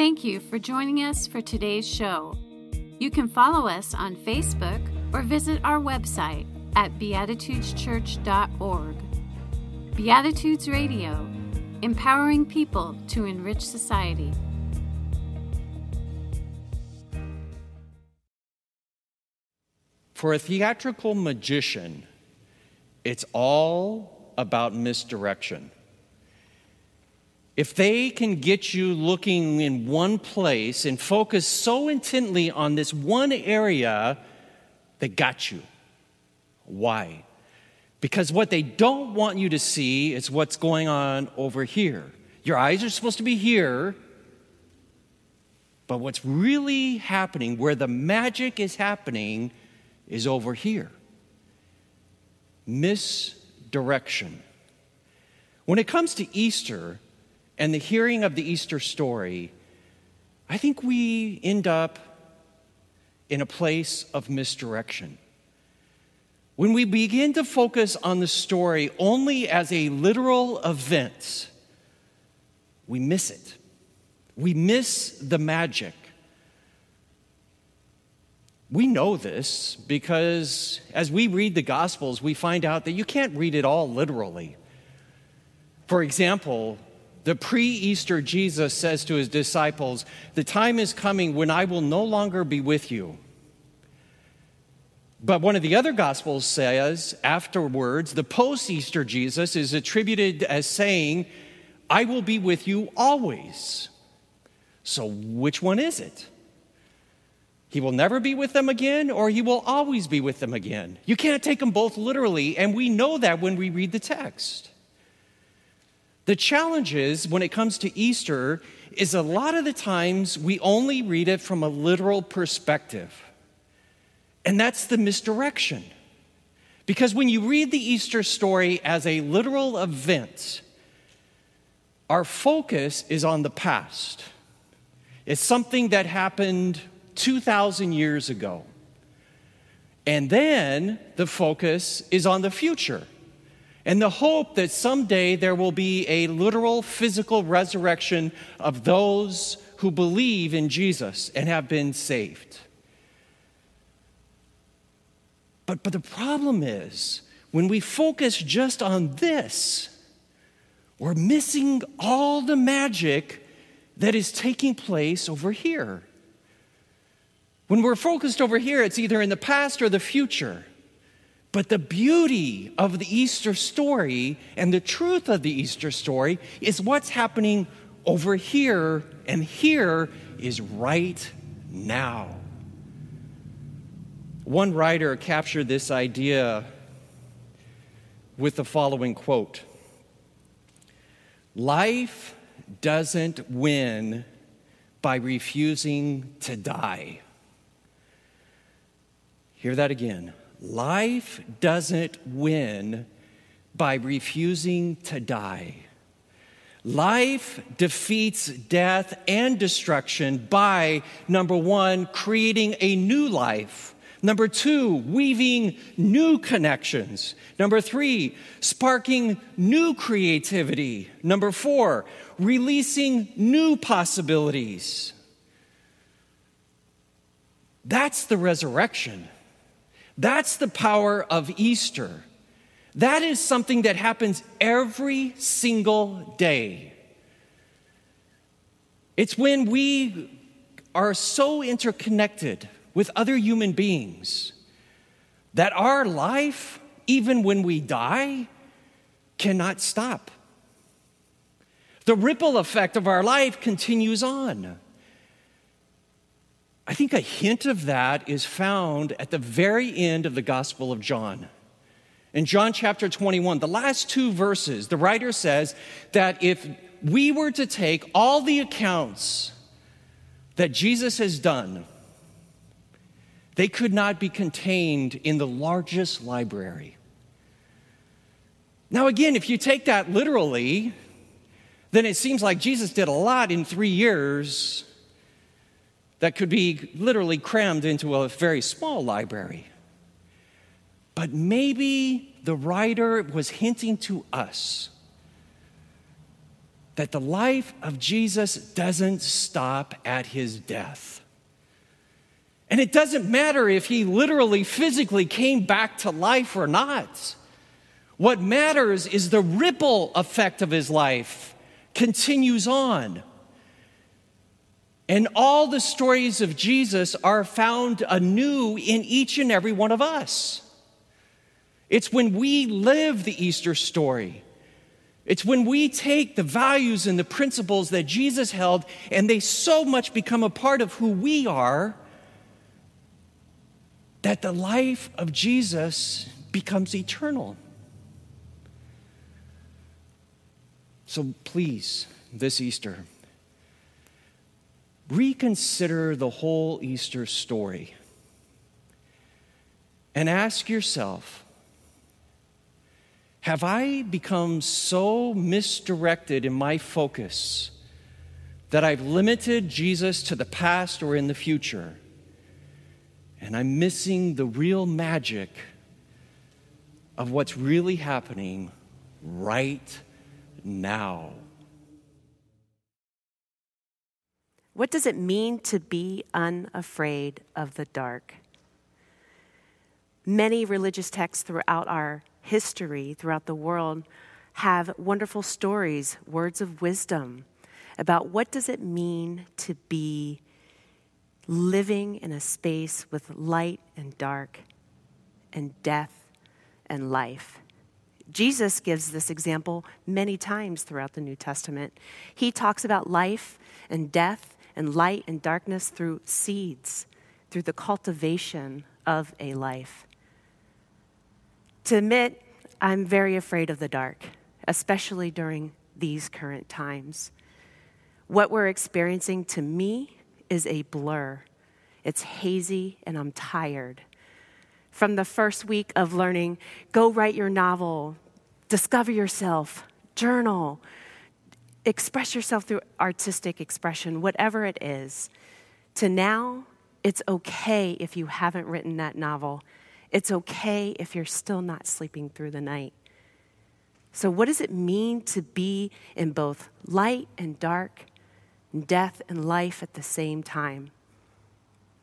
Thank you for joining us for today's show. You can follow us on Facebook or visit our website at beatitudeschurch.org. Beatitudes Radio, empowering people to enrich society. For a theatrical magician, it's all about misdirection. If they can get you looking in one place and focus so intently on this one area, they got you. Why? Because what they don't want you to see is what's going on over here. Your eyes are supposed to be here, but what's really happening, where the magic is happening, is over here. Misdirection. When it comes to Easter and the hearing of the Easter story, I think we end up in a place of misdirection. When we begin to focus on the story only as a literal event, we miss it. We miss the magic. We know this because as we read the Gospels, we find out that you can't read it all literally. For example, the pre Easter Jesus says to his disciples, The time is coming when I will no longer be with you. But one of the other Gospels says afterwards, the post Easter Jesus is attributed as saying, I will be with you always. So, which one is it? He will never be with them again, or he will always be with them again. You can't take them both literally, and we know that when we read the text. The challenge is when it comes to Easter, is a lot of the times we only read it from a literal perspective. And that's the misdirection. Because when you read the Easter story as a literal event, our focus is on the past. It's something that happened 2,000 years ago. And then the focus is on the future and the hope that someday there will be a literal physical resurrection of those who believe in Jesus and have been saved. But, but the problem is, when we focus just on this, we're missing all the magic that is taking place over here. When we're focused over here, it's either in the past or the future. But the beauty of the Easter story and the truth of the Easter story is what's happening over here, and here is right now. One writer captured this idea with the following quote Life doesn't win by refusing to die. Hear that again. Life doesn't win by refusing to die. Life defeats death and destruction by, number one, creating a new life Number two, weaving new connections. Number three, sparking new creativity. Number four, releasing new possibilities. That's the resurrection. That's the power of Easter. That is something that happens every single day. It's when we are so interconnected with other human beings. That our life, even when we die, cannot stop. The ripple effect of our life continues on. I think a hint of that is found at the very end of the Gospel of John. In John chapter 21, the last two verses, the writer says that if we were to take all the accounts that Jesus has done they could not be contained in the largest library. Now, again, if you take that literally, then it seems like Jesus did a lot in three years that could be literally crammed into a very small library. But maybe the writer was hinting to us that the life of Jesus doesn't stop at his death. And it doesn't matter if he literally, physically came back to life or not. What matters is the ripple effect of his life continues on. And all the stories of Jesus are found anew in each and every one of us. It's when we live the Easter story. It's when we take the values and the principles that Jesus held and they so much become a part of who we are that the life of Jesus becomes eternal. So please, this Easter, reconsider the whole Easter story and ask yourself Have I become so misdirected in my focus that I've limited Jesus to the past or in the future? And I'm missing the real magic of what's really happening right now. What does it mean to be unafraid of the dark? Many religious texts throughout our history, throughout the world, have wonderful stories, words of wisdom about what does it mean to be living in a space with light and dark and death and life. Jesus gives this example many times throughout the New Testament. He talks about life and death and light and darkness through seeds, through the cultivation of a life. To admit, I'm very afraid of the dark, especially during these current times. What we're experiencing to me is a blur. It's hazy and I'm tired. From the first week of learning, go write your novel, discover yourself, journal, express yourself through artistic expression, whatever it is, to now, it's okay if you haven't written that novel. It's okay if you're still not sleeping through the night. So, what does it mean to be in both light and dark, death and life at the same time?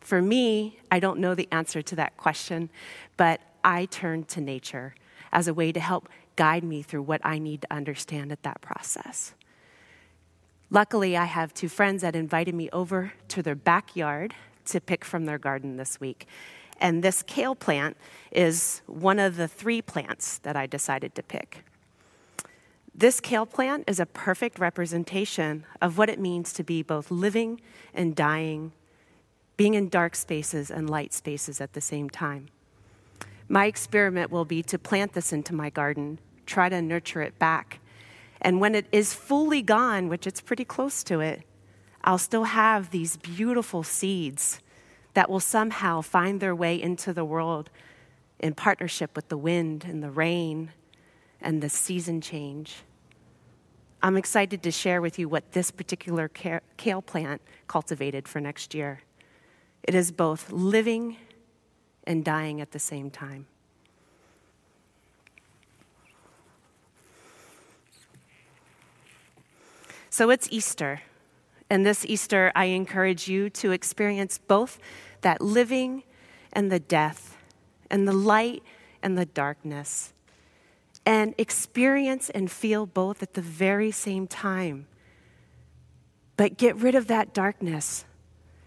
For me, I don't know the answer to that question, but I turn to nature as a way to help guide me through what I need to understand at that process. Luckily, I have two friends that invited me over to their backyard to pick from their garden this week. And this kale plant is one of the three plants that I decided to pick. This kale plant is a perfect representation of what it means to be both living and dying being in dark spaces and light spaces at the same time. My experiment will be to plant this into my garden, try to nurture it back. And when it is fully gone, which it's pretty close to it, I'll still have these beautiful seeds that will somehow find their way into the world in partnership with the wind and the rain and the season change. I'm excited to share with you what this particular kale plant cultivated for next year. It is both living and dying at the same time. So it's Easter. And this Easter, I encourage you to experience both that living and the death, and the light and the darkness, and experience and feel both at the very same time. But get rid of that darkness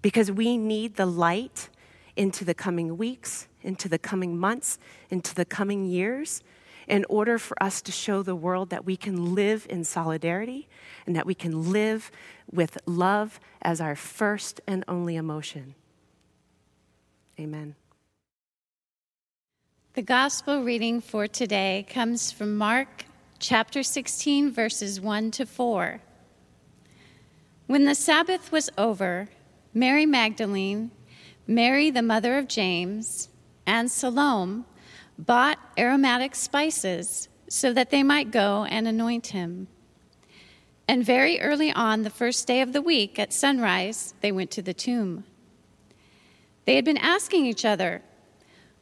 because we need the light into the coming weeks, into the coming months, into the coming years, in order for us to show the world that we can live in solidarity and that we can live with love as our first and only emotion. Amen. The gospel reading for today comes from Mark chapter 16, verses 1 to 4. When the Sabbath was over, Mary Magdalene, Mary, the mother of James, and Salome bought aromatic spices so that they might go and anoint him. And very early on, the first day of the week, at sunrise, they went to the tomb. They had been asking each other,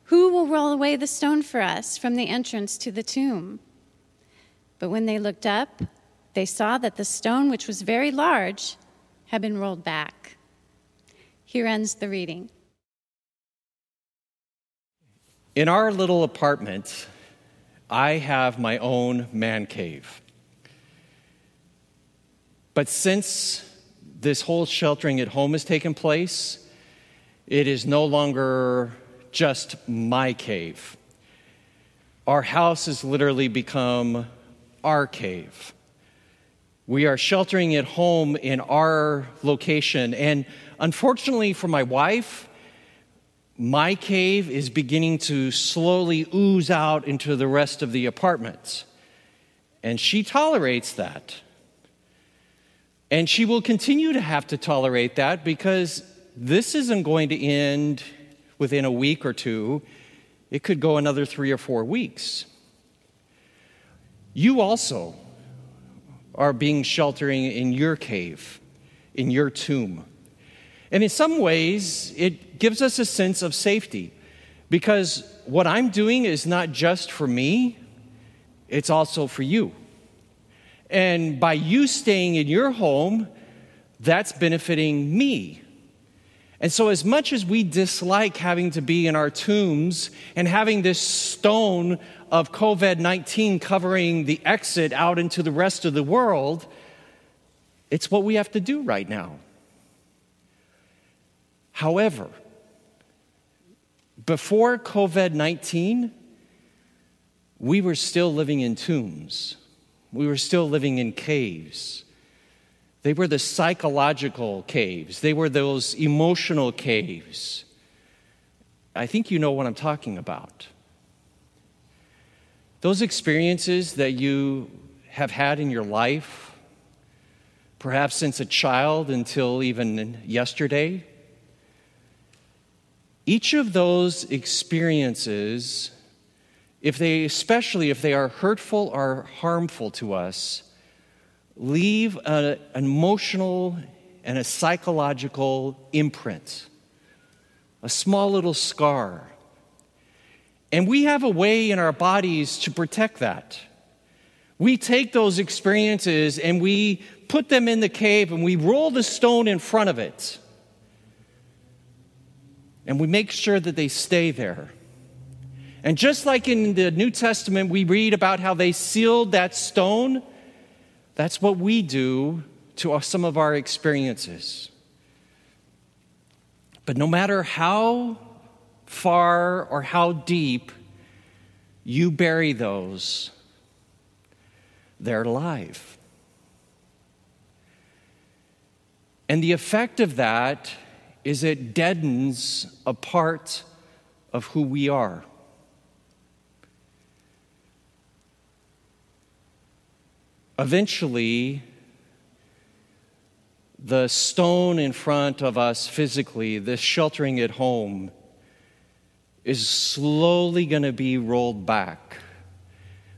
Who will roll away the stone for us from the entrance to the tomb? But when they looked up, they saw that the stone, which was very large, had been rolled back. Here ends the reading. In our little apartment, I have my own man cave. But since this whole sheltering at home has taken place, it is no longer just my cave. Our house has literally become our cave. We are sheltering at home in our location. And unfortunately for my wife, my cave is beginning to slowly ooze out into the rest of the apartments. And she tolerates that. And she will continue to have to tolerate that because this isn't going to end within a week or two. It could go another three or four weeks. You also are being sheltering in your cave, in your tomb. And in some ways, it gives us a sense of safety because what I'm doing is not just for me, it's also for you. And by you staying in your home, that's benefiting me. And so, as much as we dislike having to be in our tombs and having this stone of COVID 19 covering the exit out into the rest of the world, it's what we have to do right now. However, before COVID 19, we were still living in tombs. We were still living in caves. They were the psychological caves, they were those emotional caves. I think you know what I'm talking about. Those experiences that you have had in your life, perhaps since a child until even yesterday, each of those experiences, if they, especially if they are hurtful or harmful to us, leave an emotional and a psychological imprint, a small little scar and we have a way in our bodies to protect that. We take those experiences and we put them in the cave and we roll the stone in front of it. And we make sure that they stay there. And just like in the New Testament, we read about how they sealed that stone, that's what we do to some of our experiences. But no matter how far or how deep you bury those, they're alive. And the effect of that is it deadens a part of who we are. Eventually, the stone in front of us physically, this sheltering at home, is slowly going to be rolled back.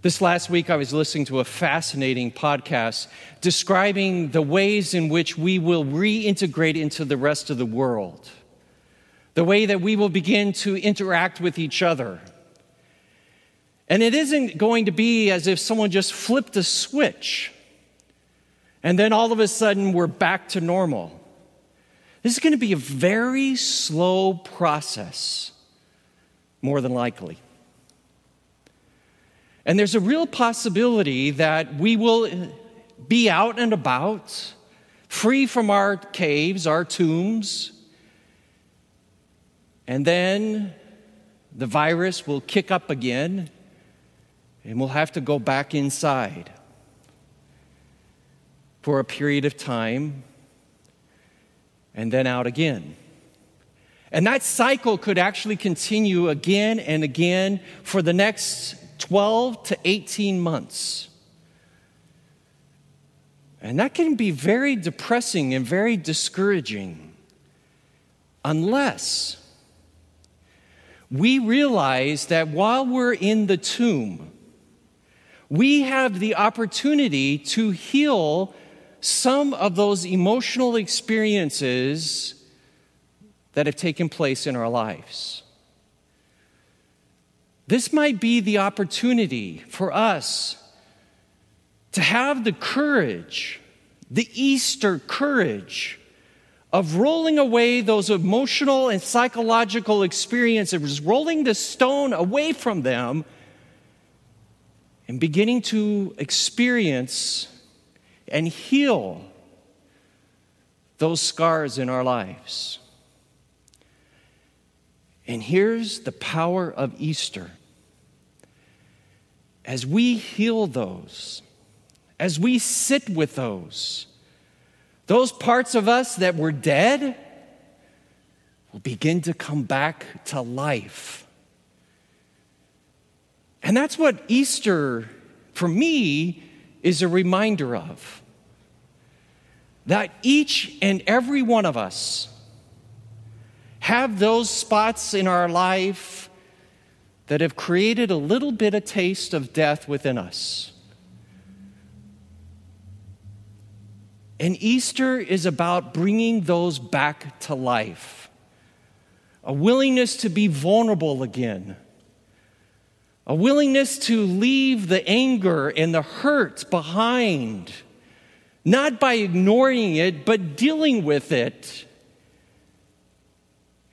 This last week, I was listening to a fascinating podcast describing the ways in which we will reintegrate into the rest of the world, the way that we will begin to interact with each other. And it isn't going to be as if someone just flipped a switch and then all of a sudden we're back to normal. This is going to be a very slow process more than likely. And there's a real possibility that we will be out and about, free from our caves, our tombs, and then the virus will kick up again and we'll have to go back inside for a period of time and then out again. And that cycle could actually continue again and again for the next 12 to 18 months. And that can be very depressing and very discouraging unless we realize that while we're in the tomb, we have the opportunity to heal some of those emotional experiences that have taken place in our lives. This might be the opportunity for us to have the courage, the Easter courage of rolling away those emotional and psychological experiences, rolling the stone away from them, and beginning to experience and heal those scars in our lives. And here's the power of Easter. As we heal those, as we sit with those, those parts of us that were dead will begin to come back to life. And that's what Easter, for me, is a reminder of. That each and every one of us have those spots in our life that have created a little bit of taste of death within us. And Easter is about bringing those back to life, a willingness to be vulnerable again, a willingness to leave the anger and the hurt behind, not by ignoring it, but dealing with it.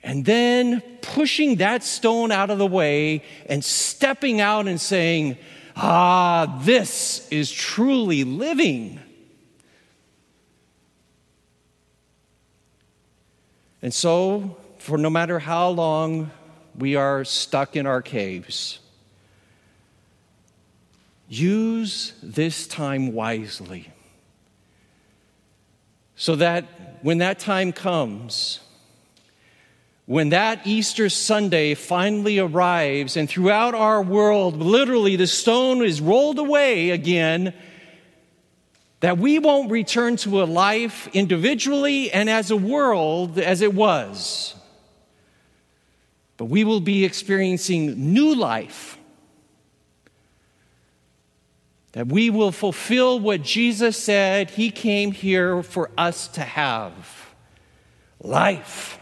And then pushing that stone out of the way and stepping out and saying, Ah, this is truly living. And so, for no matter how long we are stuck in our caves, use this time wisely so that when that time comes, when that Easter Sunday finally arrives and throughout our world, literally the stone is rolled away again that we won't return to a life individually and as a world as it was. But we will be experiencing new life. That we will fulfill what Jesus said He came here for us to have life.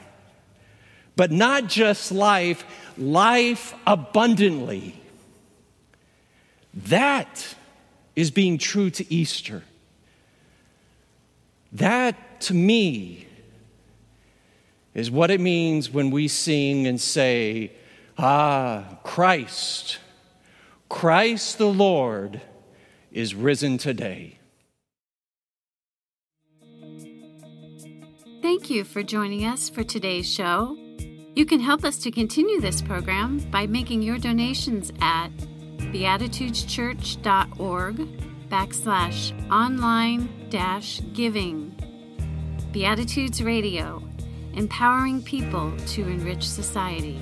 But not just life, life abundantly. That is being true to Easter. That, to me, is what it means when we sing and say, Ah, Christ, Christ the Lord is risen today. Thank you for joining us for today's show. You can help us to continue this program by making your donations at beatitudeschurch.org backslash online dash giving. Beatitudes Radio, empowering people to enrich society.